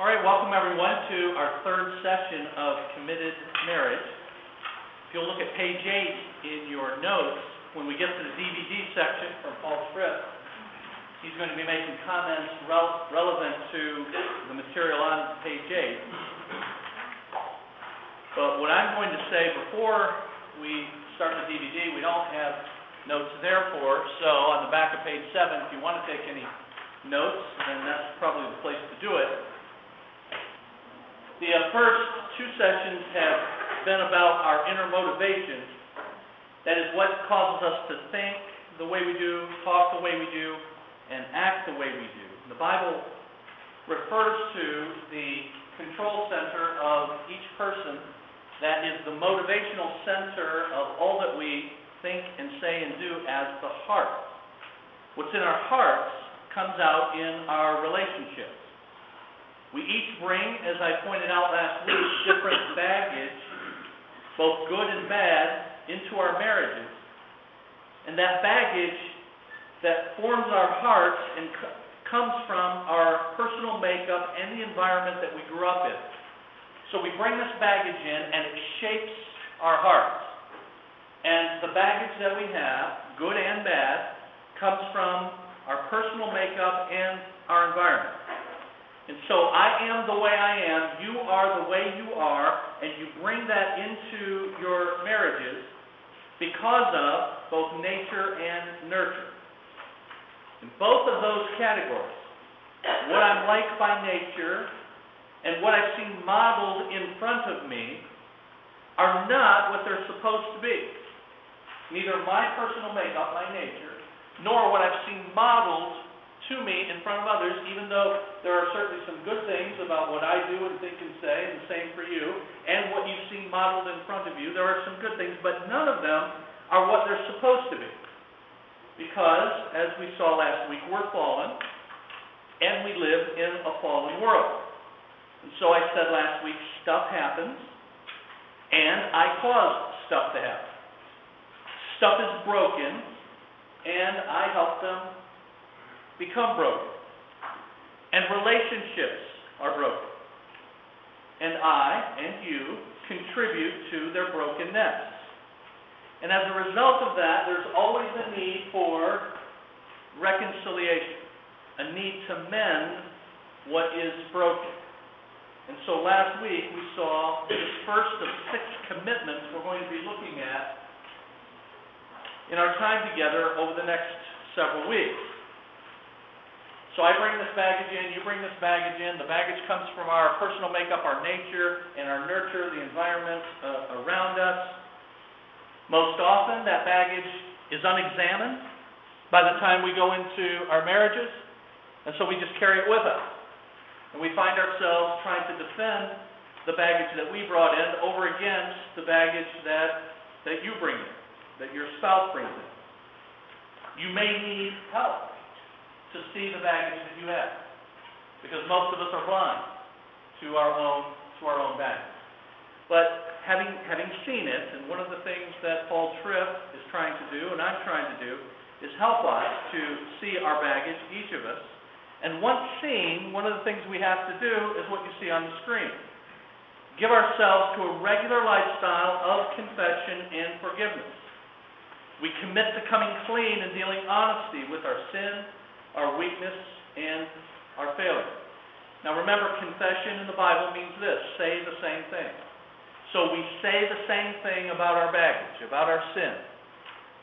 All right, welcome everyone to our third session of committed marriage. If you'll look at page 8 in your notes, when we get to the DVD section from Paul Tripp, he's going to be making comments rel- relevant to the material on page 8. But what I'm going to say before we start the DVD, we don't have notes therefore, so on the back of page 7, if you want to take any notes, then that's probably the place to do it. The uh, first two sessions have been about our inner motivation. That is what causes us to think the way we do, talk the way we do, and act the way we do. The Bible refers to the control center of each person. That is the motivational center of all that we think and say and do as the heart. What's in our hearts comes out in our relationships. We each bring, as I pointed out last week, different baggage, both good and bad, into our marriages. And that baggage that forms our hearts and c- comes from our personal makeup and the environment that we grew up in. So we bring this baggage in and it shapes our hearts. And the baggage that we have, good and bad, comes from our personal makeup and our environment. And so I am the way I am, you are the way you are, and you bring that into your marriages because of both nature and nurture. In both of those categories, what I'm like by nature and what I've seen modeled in front of me are not what they're supposed to be. Neither my personal makeup, my nature, nor what I've seen modeled to me in front of others, even though there are certainly some good things about what I do and think and say, and the same for you, and what you've seen modeled in front of you. There are some good things, but none of them are what they're supposed to be. Because, as we saw last week, we're fallen, and we live in a fallen world. And so I said last week, stuff happens, and I cause stuff to happen. Stuff is broken, and I help them become broken. And relationships are broken. And I and you contribute to their brokenness. And as a result of that, there's always a need for reconciliation, a need to mend what is broken. And so last week we saw this first of six commitments we're going to be looking at in our time together over the next several weeks. So I bring this baggage in, you bring this baggage in. The baggage comes from our personal makeup, our nature, and our nurture, the environment uh, around us. Most often, that baggage is unexamined by the time we go into our marriages, and so we just carry it with us. And we find ourselves trying to defend the baggage that we brought in over against the baggage that, that you bring in, that your spouse brings in. You may need help to see the baggage that you have. Because most of us are blind to our own to our own baggage. But having having seen it, and one of the things that Paul Tripp is trying to do, and I'm trying to do, is help us to see our baggage, each of us. And once seen, one of the things we have to do is what you see on the screen. Give ourselves to a regular lifestyle of confession and forgiveness. We commit to coming clean and dealing honesty with our sin, our weakness, and our failure. Now remember, confession in the Bible means this say the same thing. So we say the same thing about our baggage, about our sin,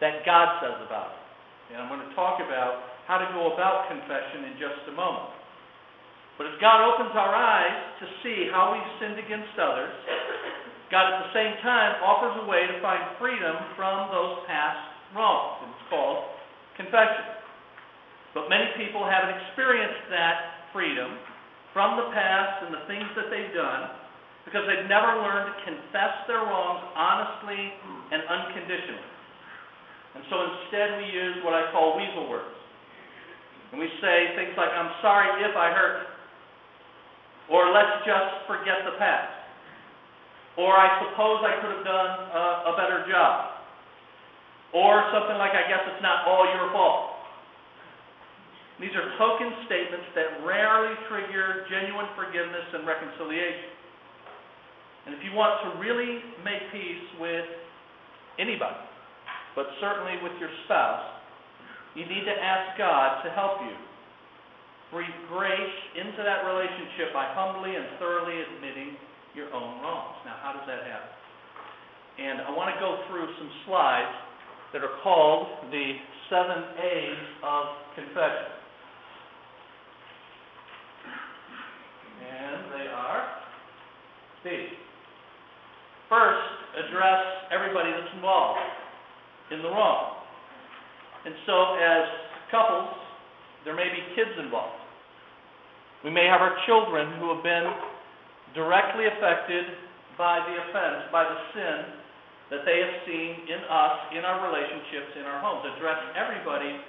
that God says about it. And I'm going to talk about how to go about confession in just a moment. But as God opens our eyes to see how we've sinned against others, God at the same time offers a way to find freedom from those past wrongs. It's called confession. But many people haven't experienced that freedom from the past and the things that they've done because they've never learned to confess their wrongs honestly and unconditionally. And so instead we use what I call weasel words. And we say things like, I'm sorry if I hurt. Or let's just forget the past. Or I suppose I could have done a, a better job. Or something like, I guess it's not all your fault. These are token statements that rarely trigger genuine forgiveness and reconciliation. And if you want to really make peace with anybody, but certainly with your spouse, you need to ask God to help you. Breathe grace into that relationship by humbly and thoroughly admitting your own wrongs. Now, how does that happen? And I want to go through some slides that are called the seven A's of confession. And they are First, address everybody that's involved in the wrong. And so, as couples, there may be kids involved. We may have our children who have been directly affected by the offense, by the sin that they have seen in us, in our relationships, in our homes. Address everybody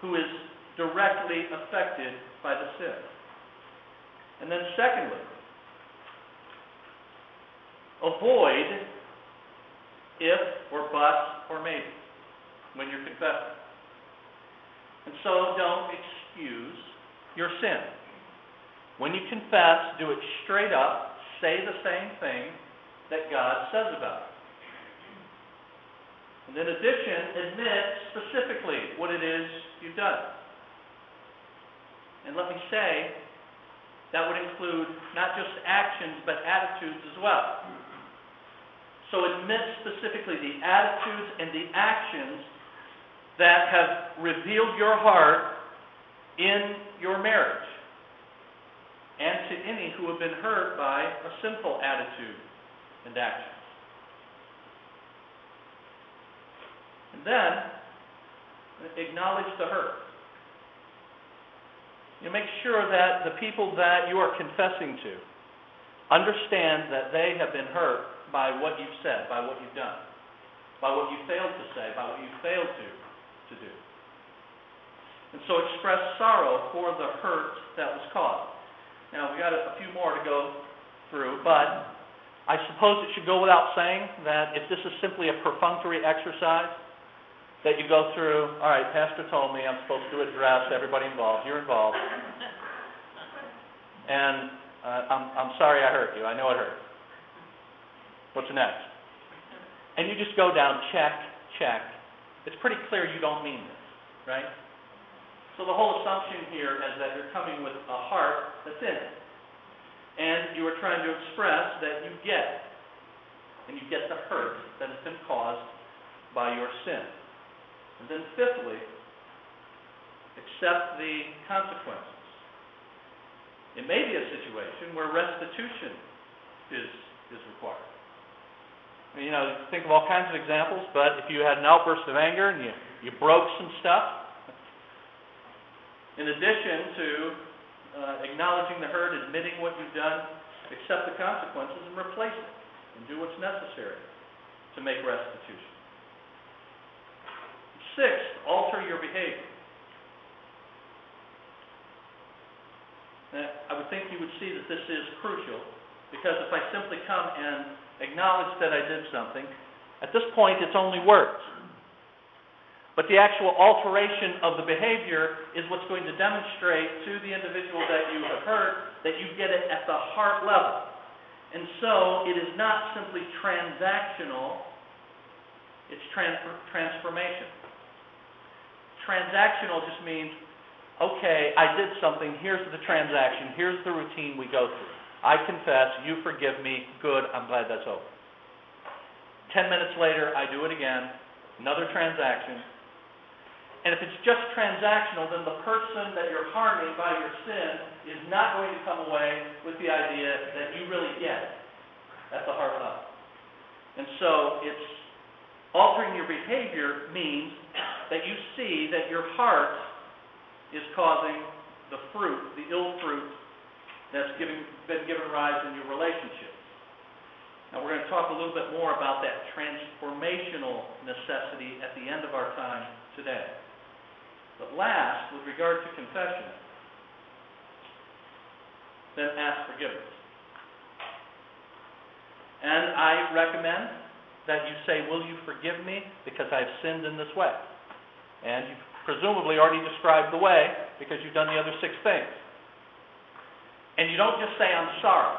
who is directly affected by the sin. And then, secondly, avoid if or but or maybe when you're confessing. And so don't excuse your sin. When you confess, do it straight up, say the same thing that God says about it. And in addition, admit specifically what it is you've done. And let me say, that would include not just actions, but attitudes as well. So admit specifically the attitudes and the actions that have revealed your heart in your marriage and to any who have been hurt by a sinful attitude and action. And then, acknowledge the hurt. You make sure that the people that you are confessing to understand that they have been hurt by what you've said, by what you've done, by what you failed to say, by what you failed to, to do. And so express sorrow for the hurt that was caused. Now, we've got a, a few more to go through, but I suppose it should go without saying that if this is simply a perfunctory exercise, that you go through, all right, Pastor told me I'm supposed to address everybody involved. You're involved. And uh, I'm, I'm sorry I hurt you. I know it hurt. What's next? And you just go down, check, check. It's pretty clear you don't mean this, right? So the whole assumption here is that you're coming with a heart that's in it. And you are trying to express that you get. And you get the hurt that has been caused by your sin. And then fifthly, accept the consequences. It may be a situation where restitution is, is required. You know, think of all kinds of examples, but if you had an outburst of anger and you, you broke some stuff, in addition to uh, acknowledging the hurt, admitting what you've done, accept the consequences and replace it and do what's necessary to make restitution. Sixth, alter your behavior. Now, I would think you would see that this is crucial because if I simply come and acknowledge that I did something, at this point it's only words. But the actual alteration of the behavior is what's going to demonstrate to the individual that you have hurt that you get it at the heart level. And so it is not simply transactional, it's transformation. Transactional just means, okay, I did something, here's the transaction, here's the routine we go through. I confess, you forgive me, good, I'm glad that's over. Ten minutes later, I do it again, another transaction. And if it's just transactional, then the person that you're harming by your sin is not going to come away with the idea that you really get it at the heart level. And so it's altering your behavior means that you see that your heart is causing the fruit, the ill fruit that's given, been given rise in your relationship. Now, we're going to talk a little bit more about that transformational necessity at the end of our time today. But last, with regard to confession, then ask forgiveness. And I recommend that you say, Will you forgive me? Because I've sinned in this way. And you've presumably already described the way because you've done the other six things. And you don't just say, I'm sorry.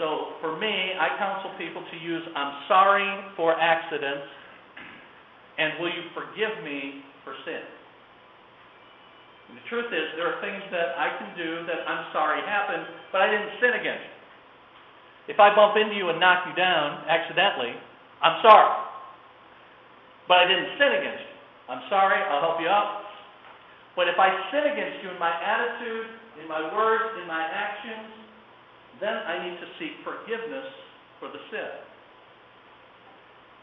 So for me, I counsel people to use, I'm sorry for accidents, and will you forgive me for sin? And the truth is, there are things that I can do that I'm sorry happened, but I didn't sin against you. If I bump into you and knock you down accidentally, I'm sorry. But I didn't sin against you. I'm sorry, I'll help you up. But if I sin against you in my attitude, in my words, in my actions, then I need to seek forgiveness for the sin.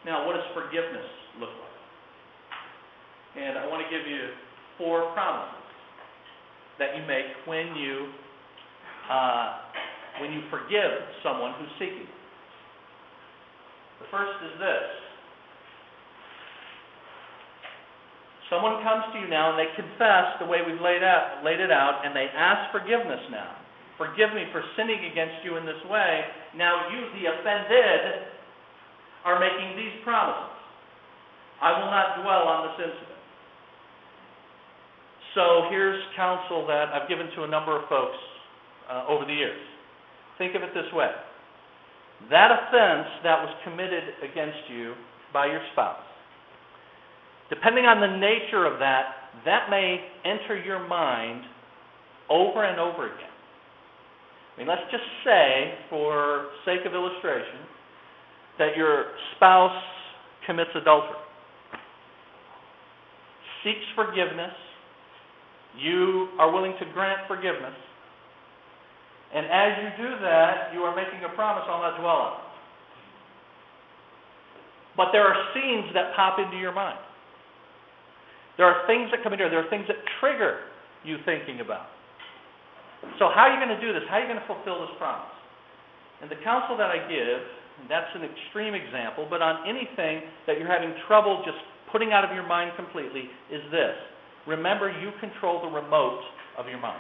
Now, what does forgiveness look like? And I want to give you four promises that you make when you uh, when you forgive someone who's seeking. The first is this. Someone comes to you now and they confess the way we've laid, out, laid it out, and they ask forgiveness now. Forgive me for sinning against you in this way. Now you, the offended, are making these promises. I will not dwell on this incident. So here's counsel that I've given to a number of folks uh, over the years. Think of it this way that offense that was committed against you by your spouse, depending on the nature of that, that may enter your mind over and over again. I mean, let's just say, for sake of illustration, that your spouse commits adultery, seeks forgiveness, you are willing to grant forgiveness, and as you do that, you are making a promise on that dwell on. But there are scenes that pop into your mind. There are things that come in here. There are things that trigger you thinking about. So how are you going to do this? How are you going to fulfill this promise? And the counsel that I give, and that's an extreme example, but on anything that you're having trouble just putting out of your mind completely, is this. Remember, you control the remote of your mind.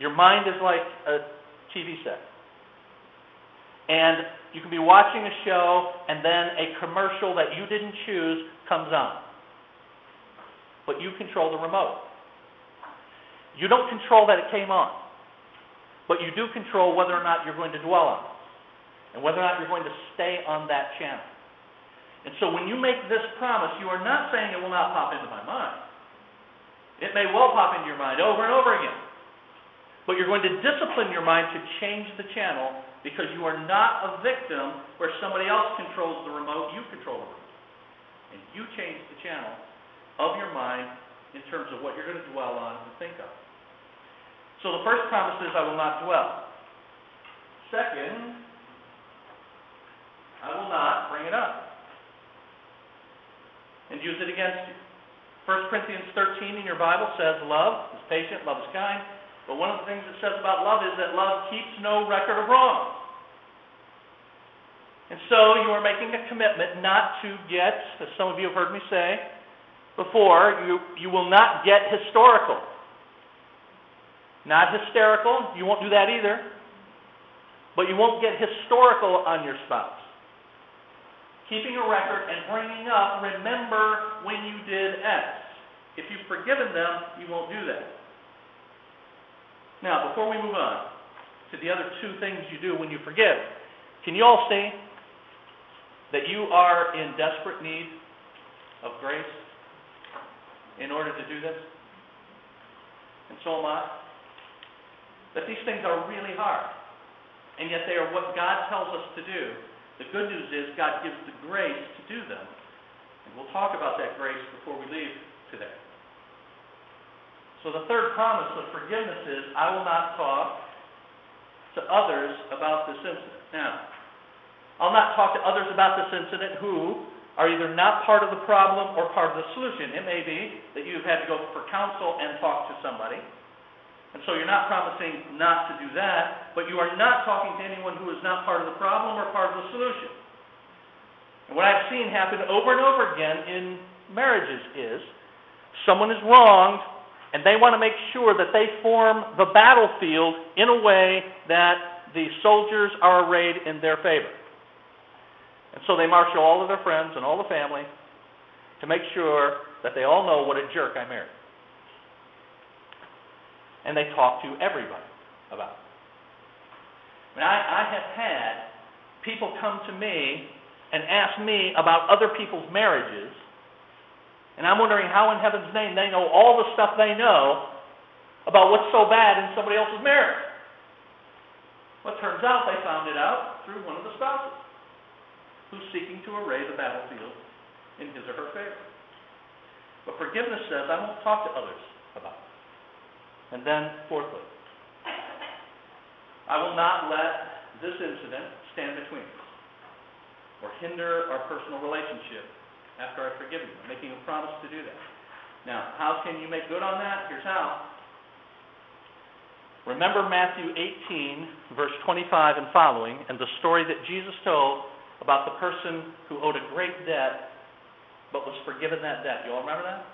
Your mind is like a TV set. And you can be watching a show, and then a commercial that you didn't choose comes on. But you control the remote. You don't control that it came on, but you do control whether or not you're going to dwell on it, and whether or not you're going to stay on that channel. And so when you make this promise, you are not saying it will not pop into my mind. It may well pop into your mind over and over again. But you're going to discipline your mind to change the channel because you are not a victim where somebody else controls the remote, you control the remote. And you change the channel of your mind in terms of what you're going to dwell on and think of. So the first promise is, I will not dwell. Second, I will not bring it up and use it against you. 1 Corinthians 13 in your Bible says, Love is patient, love is kind. But one of the things it says about love is that love keeps no record of wrong. And so you are making a commitment not to get, as some of you have heard me say before, you, you will not get historical. Not hysterical, you won't do that either. But you won't get historical on your spouse. Keeping a record and bringing up, remember when you did X. If you've forgiven them, you won't do that. Now, before we move on to the other two things you do when you forgive, can you all see that you are in desperate need of grace in order to do this? And so am I. But these things are really hard, and yet they are what God tells us to do. The good news is God gives the grace to do them. And we'll talk about that grace before we leave today. So the third promise of forgiveness is, I will not talk to others about this incident. Now, I'll not talk to others about this incident who are either not part of the problem or part of the solution. It may be that you've had to go for counsel and talk to somebody. And so you're not promising not to do that, but you are not talking to anyone who is not part of the problem or part of the solution. And what I've seen happen over and over again in marriages is someone is wronged and they want to make sure that they form the battlefield in a way that the soldiers are arrayed in their favor. And so they marshal all of their friends and all the family, to make sure that they all know what a jerk I married. And they talk to everybody about it. I I, I have had people come to me and ask me about other people's marriages, and I'm wondering how in heaven's name they know all the stuff they know about what's so bad in somebody else's marriage. Well, it turns out they found it out through one of the spouses who's seeking to array the battlefield in his or her favor. But forgiveness says, I won't talk to others about it. And then, fourthly, I will not let this incident stand between us or hinder our personal relationship after I've forgiven you. I'm making a promise to do that. Now, how can you make good on that? Here's how. Remember Matthew 18, verse 25 and following, and the story that Jesus told about the person who owed a great debt but was forgiven that debt. You all remember that?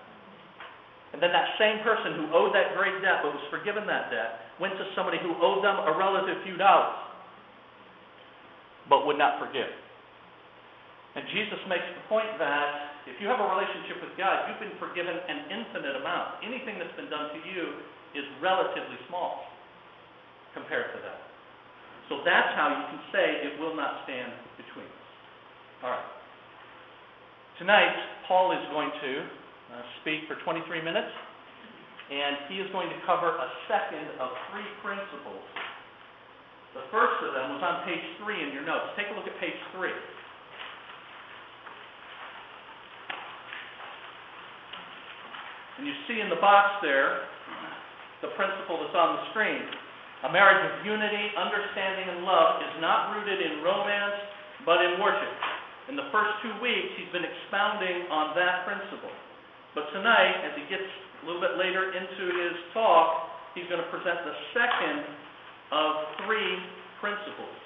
And then that same person who owed that great debt but was forgiven that debt went to somebody who owed them a relative few dollars but would not forgive. And Jesus makes the point that if you have a relationship with God, you've been forgiven an infinite amount. Anything that's been done to you is relatively small compared to that. So that's how you can say it will not stand between. All right. Tonight, Paul is going to uh, speak for 23 minutes, and he is going to cover a second of three principles. The first of them was on page 3 in your notes. Take a look at page 3. And you see in the box there the principle that's on the screen. A marriage of unity, understanding, and love is not rooted in romance, but in worship. In the first two weeks, he's been expounding on that principle. But tonight, as he gets a little bit later into his talk, he's going to present the second of three principles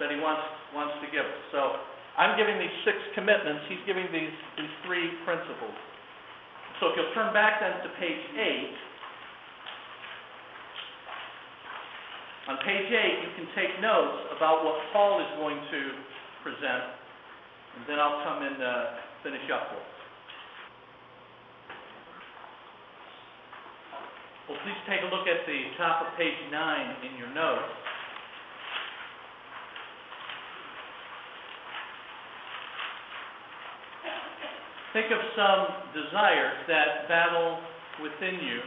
that he wants, wants to give us. So I'm giving these six commitments, he's giving these, these three principles. So if you'll turn back then to page 8, On page 8, you can take notes about what Paul is going to present, and then I'll come and uh, finish up with. Well, please take a look at the top of page 9 in your notes. Think of some desires that battle within you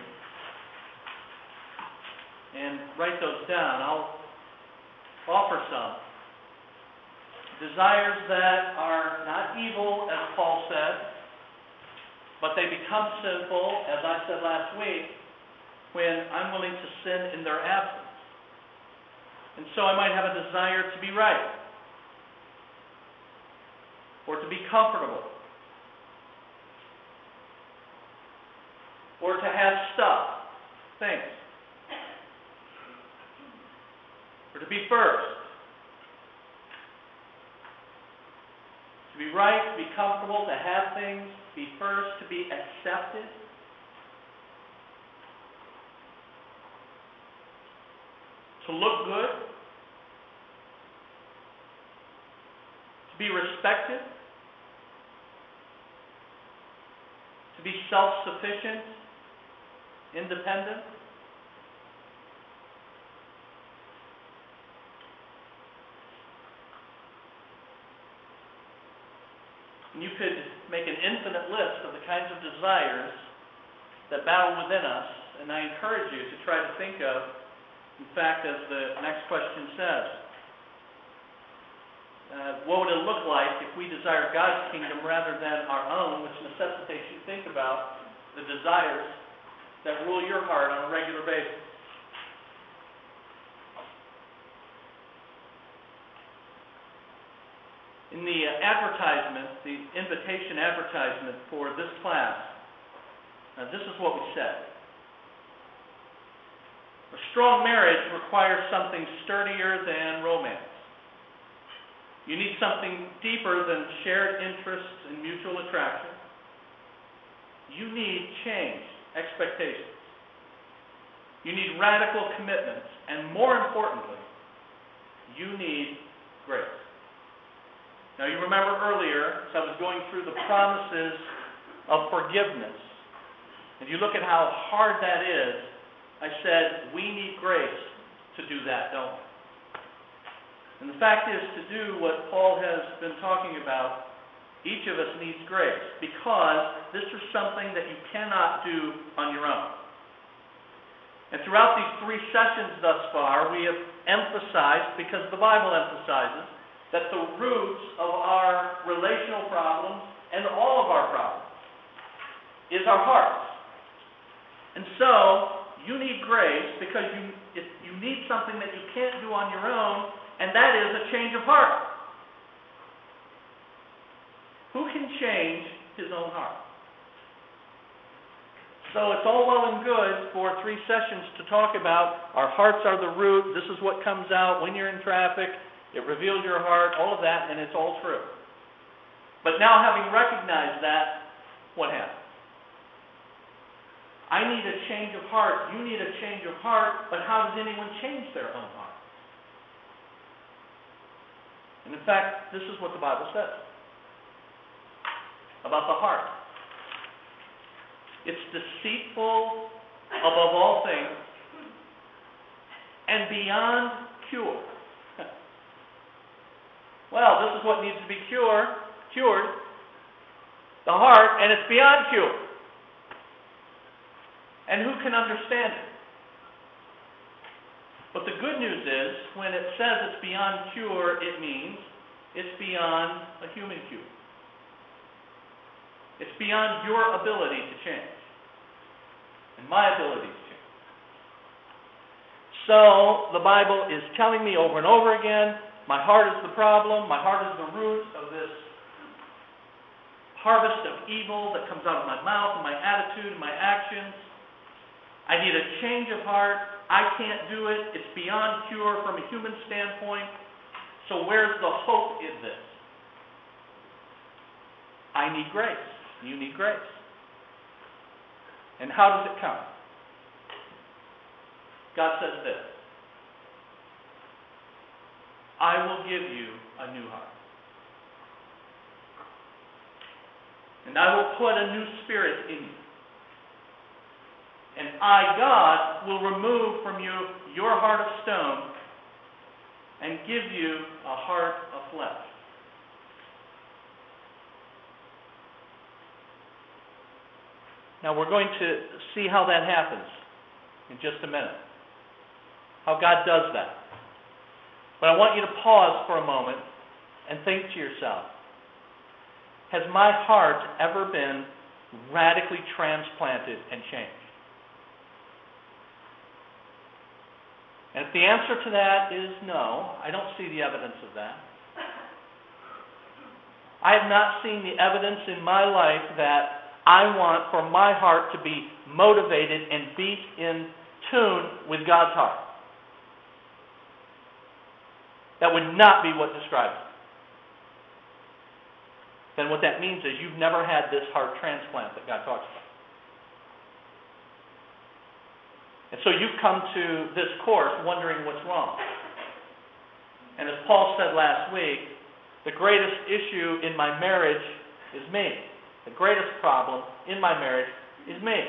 and write those down. I'll offer some. Desires that are not evil, as Paul said, but they become sinful, as I said last week, when I'm willing to sin in their absence. And so I might have a desire to be right, or to be comfortable, or to have stuff, things. Or to be first. To be right, be comfortable, to have things, be first, to be accepted. To look good. To be respected. To be self sufficient, independent. You could make an infinite list of the kinds of desires that battle within us, and I encourage you to try to think of, in fact, as the next question says, uh, what would it look like if we desire God's kingdom rather than our own, which necessitates you think about the desires that rule your heart on a regular basis? In the advertisement, the invitation advertisement for this class, uh, this is what we said. A strong marriage requires something sturdier than romance. You need something deeper than shared interests and mutual attraction. You need change, expectations. You need radical commitments. And more importantly, you need grace. Now, you remember earlier, as I was going through the promises of forgiveness, and you look at how hard that is, I said, we need grace to do that, don't we? And the fact is, to do what Paul has been talking about, each of us needs grace because this is something that you cannot do on your own. And throughout these three sessions thus far, we have emphasized, because the Bible emphasizes, that the roots of our relational problems and all of our problems is our hearts. And so, you need grace because you, you need something that you can't do on your own, and that is a change of heart. Who can change his own heart? So it's all well and good for three sessions to talk about our hearts are the root, this is what comes out when you're in traffic, it revealed your heart, all of that, and it's all true. But now, having recognized that, what happens? I need a change of heart. You need a change of heart, but how does anyone change their own heart? And in fact, this is what the Bible says about the heart it's deceitful above all things and beyond cure. Well, this is what needs to be cured, cured, the heart, and it's beyond cure. And who can understand it? But the good news is, when it says it's beyond cure, it means it's beyond a human cure. It's beyond your ability to change and my ability to change. So the Bible is telling me over and over again my heart is the problem. My heart is the root of this harvest of evil that comes out of my mouth and my attitude and my actions. I need a change of heart. I can't do it. It's beyond cure from a human standpoint. So, where's the hope in this? I need grace. You need grace. And how does it come? God says this I will give you a new heart. And I will put a new spirit in you. And I, God, will remove from you your heart of stone and give you a heart of flesh. Now we're going to see how that happens in just a minute. How God does that. But I want you to pause for a moment and think to yourself Has my heart ever been radically transplanted and changed? And if the answer to that is no, I don't see the evidence of that. I have not seen the evidence in my life that I want for my heart to be motivated and beat in tune with God's heart. That would not be what describes it. Then what that means is you've never had this heart transplant that God talks about. And so you've come to this course wondering what's wrong. And as Paul said last week, the greatest issue in my marriage is me. The greatest problem in my marriage is me.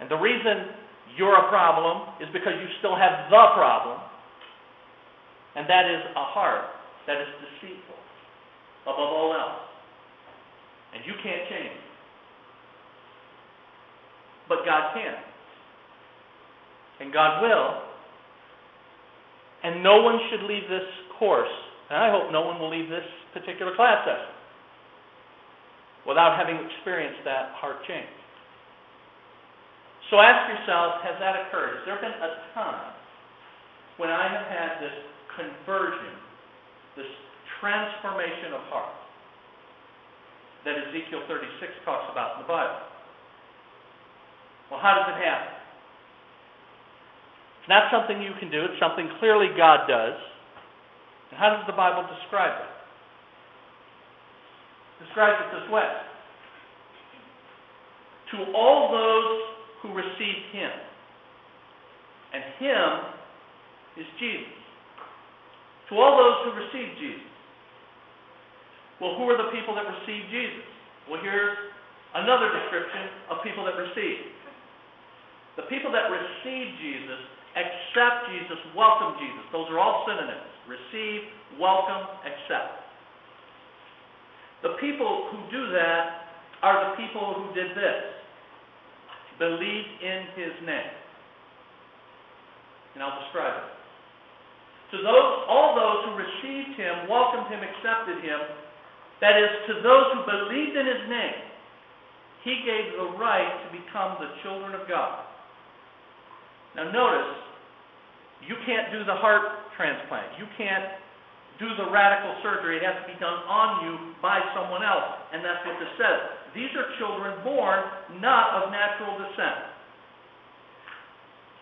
And the reason you're a problem is because you still have the problem, and that is a heart that is deceitful above all else. And you can't change. it. But God can. And God will. And no one should leave this course, and I hope no one will leave this particular class session without having experienced that heart change. So ask yourself, has that occurred? Has there been a time when I have had this conversion, this transformation of heart that Ezekiel 36 talks about in the Bible. Well, how does it happen? It's not something you can do, it's something clearly God does. And how does the Bible describe it? describes it this way. To all those who received him. And him is Jesus. To all those who received Jesus. Well, who are the people that received Jesus? Well, here's another description of people that receive. The people that receive Jesus, accept Jesus, welcome Jesus. Those are all synonyms. Receive, welcome, accept. The people who do that are the people who did this. Believe in his name. And I'll describe it. To those, all those who received him, welcomed him, accepted him, that is, to those who believed in his name, he gave the right to become the children of God. Now notice, you can't do the heart transplant. You can't do the radical surgery. It has to be done on you by someone else. And that's what this says. These are children born not of natural descent.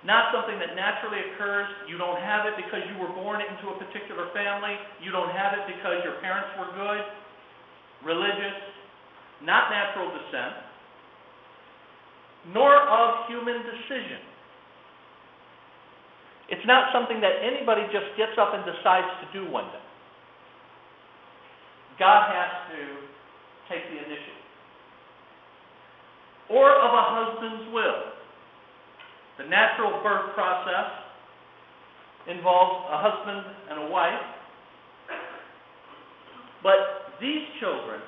Not something that naturally occurs. You don't have it because you were born into a particular family. You don't have it because your parents were good, religious, not natural descent, nor of human decision. It's not something that anybody just gets up and decides to do one day. God has to take the initiative. Or of a husband's will. The natural birth process involves a husband and a wife. But these children,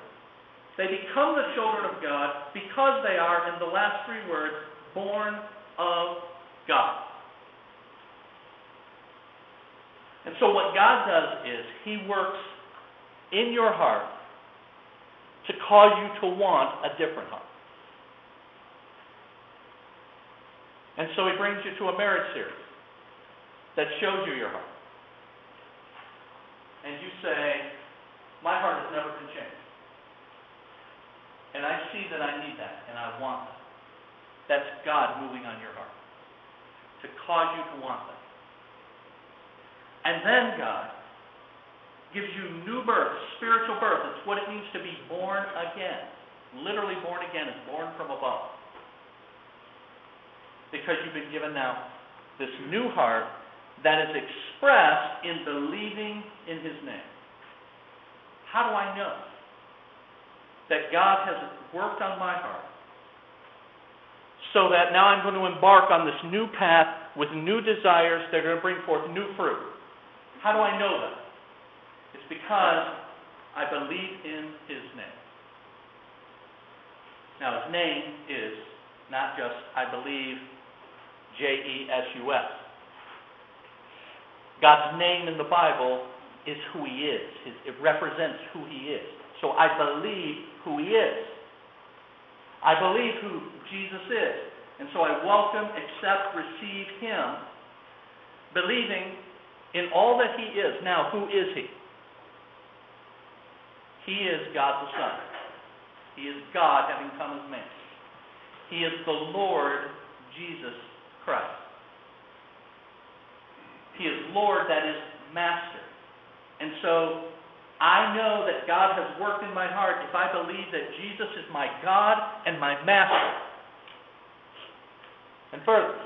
they become the children of God because they are, in the last three words, born of God. And so what God does is He works in your heart to cause you to want a different heart. And so he brings you to a marriage series that shows you your heart. And you say, My heart has never been changed. And I see that I need that, and I want that. That's God moving on your heart to cause you to want that. And then God gives you new birth, spiritual birth. It's what it means to be born again. Literally born again is born from above. Because you've been given now this new heart that is expressed in believing in his name. How do I know that God has worked on my heart so that now I'm going to embark on this new path with new desires that are going to bring forth new fruit? How do I know that? It's because I believe in His name. Now, His name is not just I believe J E S U S. God's name in the Bible is who He is. It represents who He is. So I believe who He is. I believe who Jesus is. And so I welcome, accept, receive Him, believing in all that He is. Now, who is He? He is God the Son. He is God having come as man. He is the Lord Jesus Christ. He is Lord, that is Master. And so I know that God has worked in my heart if I believe that Jesus is my God and my Master. And further,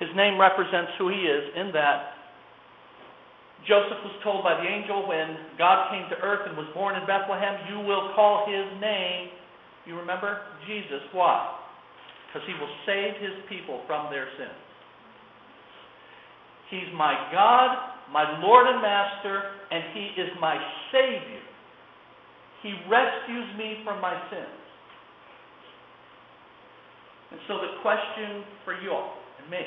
his name represents who he is in that Joseph was told by the angel when God came to earth and was born in Bethlehem, You will call his name, you remember? Jesus. Why? Because he will save his people from their sins. He's my God, my Lord and Master, and he is my Savior. He rescues me from my sins. And so the question for you all and me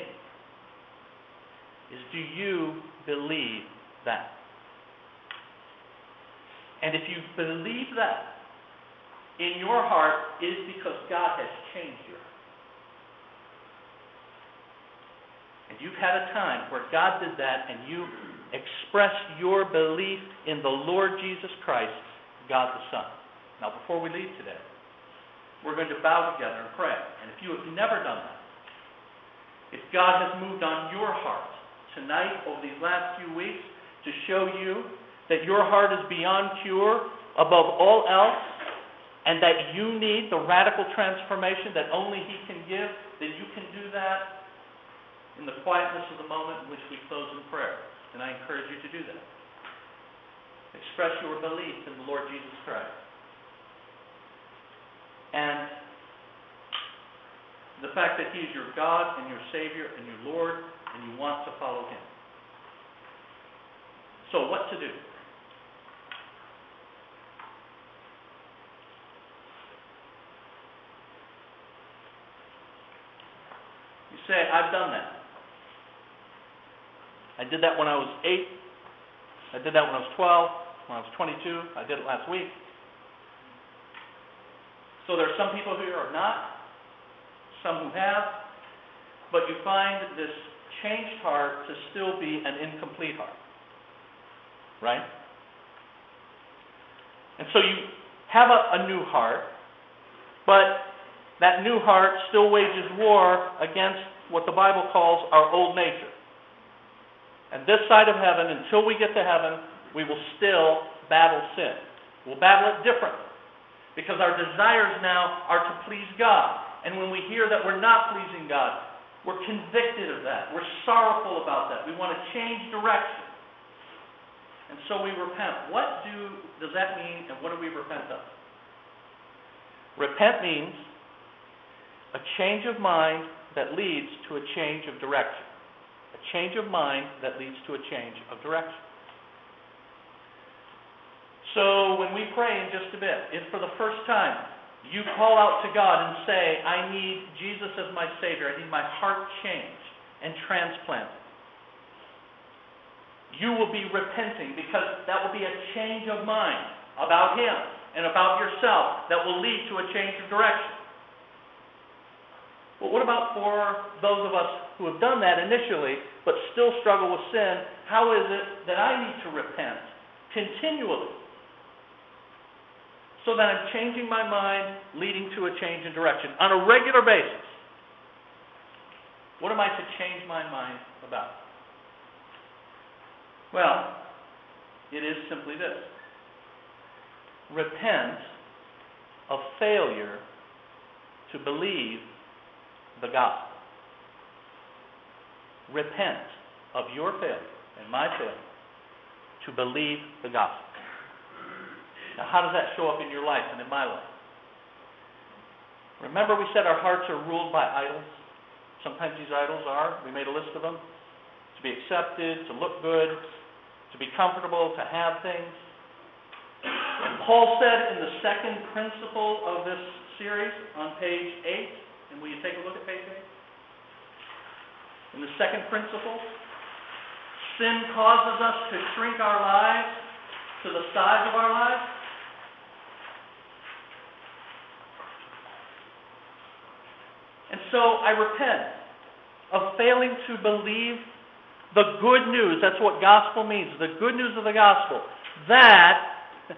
is do you believe that. And if you believe that in your heart, it is because God has changed you. And you've had a time where God did that and you expressed your belief in the Lord Jesus Christ, God the Son. Now, before we leave today, we're going to bow together and pray. And if you have never done that, if God has moved on your heart tonight over these last few weeks, to show you that your heart is beyond cure above all else and that you need the radical transformation that only He can give, then you can do that in the quietness of the moment in which we close in prayer. And I encourage you to do that. Express your belief in the Lord Jesus Christ. and the fact that He is your God and your Savior and your Lord, and you want to follow Him. So, what to do? You say, I've done that. I did that when I was 8. I did that when I was 12. When I was 22. I did it last week. So there are some people here who are not, some who have, but you find this changed heart to still be an incomplete heart. Right? And so you have a, a new heart, but that new heart still wages war against what the Bible calls our old nature. And this side of heaven, until we get to heaven, we will still battle sin. We'll battle it differently. Because our desires now are to please God. And when we hear that we're not pleasing God, we're convicted of that. We're sorrowful about that. We want to change direction. And so we repent. What do does that mean and what do we repent of? Repent means a change of mind that leads to a change of direction. Change of mind that leads to a change of direction. So when we pray in just a bit, if for the first time you call out to God and say, I need Jesus as my Savior, I need my heart changed and transplanted, you will be repenting because that will be a change of mind about Him and about yourself that will lead to a change of direction. But what about for those of us who have done that initially but still struggle with sin? How is it that I need to repent continually? so that I'm changing my mind, leading to a change in direction on a regular basis. What am I to change my mind about? Well, it is simply this repent of failure to believe the gospel. Repent of your failure and my failure to believe the gospel. Now, how does that show up in your life and in my life? Remember, we said our hearts are ruled by idols? Sometimes these idols are, we made a list of them, to be accepted, to look good, to be comfortable, to have things. And Paul said in the second principle of this series on page 8, and will you take a look at page 8? In the second principle, sin causes us to shrink our lives to the size of our lives. And so I repent of failing to believe the good news. That's what gospel means the good news of the gospel. That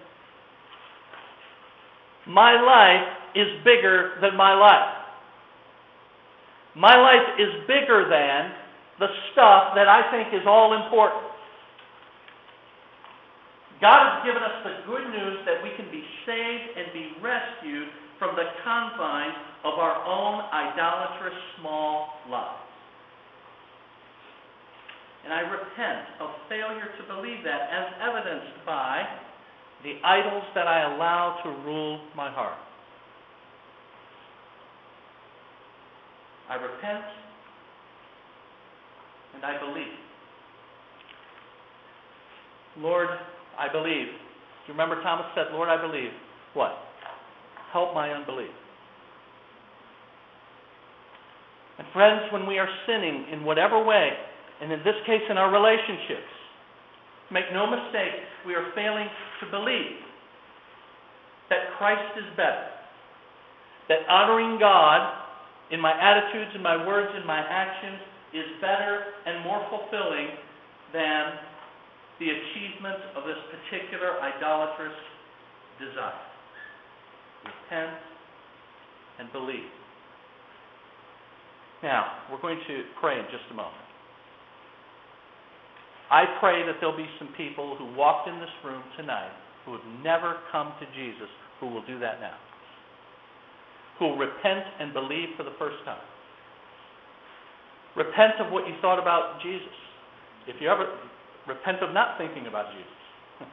my life is bigger than my life. My life is bigger than the stuff that I think is all important. God has given us the good news that we can be saved and be rescued from the confines of our own idolatrous small lives. And I repent of failure to believe that as evidenced by the idols that I allow to rule my heart. I repent and I believe. Lord, I believe. Do you remember Thomas said, Lord, I believe? What? Help my unbelief. And friends, when we are sinning in whatever way, and in this case in our relationships, make no mistake, we are failing to believe that Christ is better. That honoring God in my attitudes, in my words, in my actions is better and more fulfilling than the achievements of this particular idolatrous desire. Repent and believe. Now, we're going to pray in just a moment. I pray that there'll be some people who walked in this room tonight who have never come to Jesus who will do that now. Who repent and believe for the first time. Repent of what you thought about Jesus. If you ever repent of not thinking about Jesus.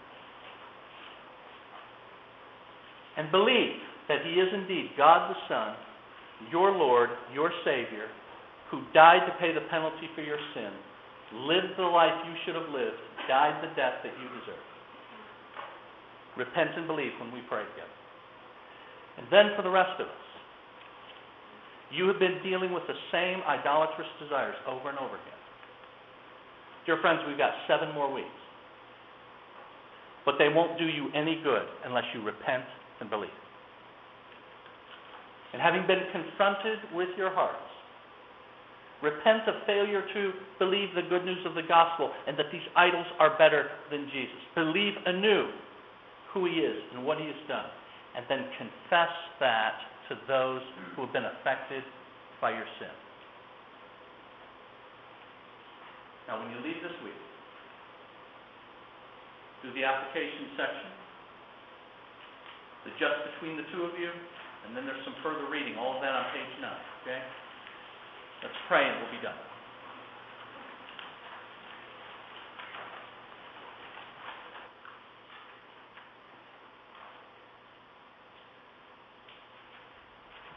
and believe that he is indeed God the Son, your Lord, your Savior, who died to pay the penalty for your sin, lived the life you should have lived, died the death that you deserve. Repent and believe when we pray together. And then for the rest of us, you have been dealing with the same idolatrous desires over and over again. Dear friends, we've got seven more weeks. But they won't do you any good unless you repent and believe. And having been confronted with your hearts, repent of failure to believe the good news of the gospel and that these idols are better than Jesus. Believe anew who he is and what he has done. And then confess that to those who have been affected by your sin. Now, when you leave this week, do the application section, the just between the two of you, and then there's some further reading, all of that on page 9, okay? Let's pray and we'll be done.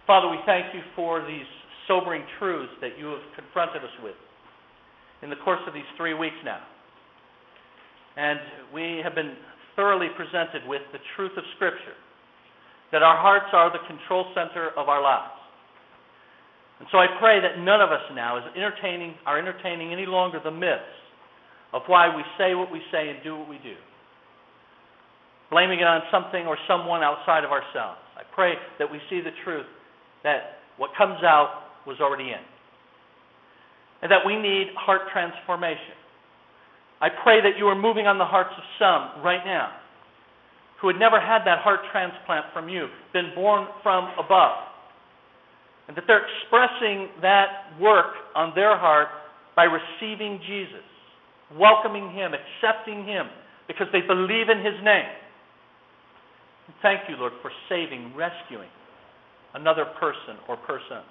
Father, we thank you for these sobering truths that you have confronted us with in the course of these three weeks now. And we have been thoroughly presented with the truth of Scripture that our hearts are the control center of our lives. And so I pray that none of us now is entertaining, are entertaining any longer the myths of why we say what we say and do what we do, blaming it on something or someone outside of ourselves. I pray that we see the truth that what comes out was already in, and that we need heart transformation. I pray that you are moving on the hearts of some right now who had never had that heart transplant from you, been born from above. And that they're expressing that work on their heart by receiving Jesus, welcoming Him, accepting Him, because they believe in His name. Thank you, Lord, for saving, rescuing another person or persons.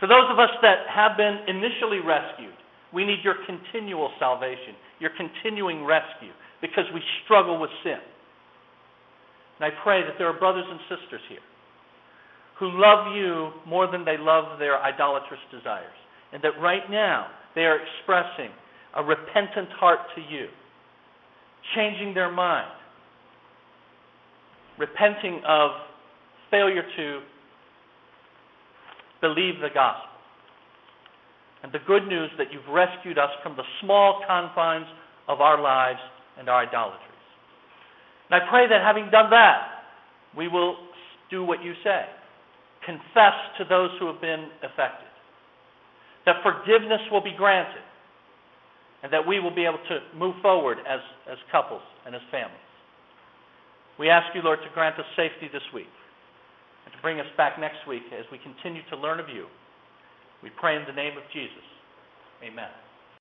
For those of us that have been initially rescued, we need your continual salvation, your continuing rescue, because we struggle with sin. And I pray that there are brothers and sisters here who love you more than they love their idolatrous desires. And that right now they are expressing a repentant heart to you, changing their mind, repenting of failure to believe the gospel. And the good news that you've rescued us from the small confines of our lives and our idolatries. And I pray that having done that, we will do what you say confess to those who have been affected, that forgiveness will be granted, and that we will be able to move forward as, as couples and as families. We ask you, Lord, to grant us safety this week and to bring us back next week as we continue to learn of you. We pray in the name of Jesus. Amen.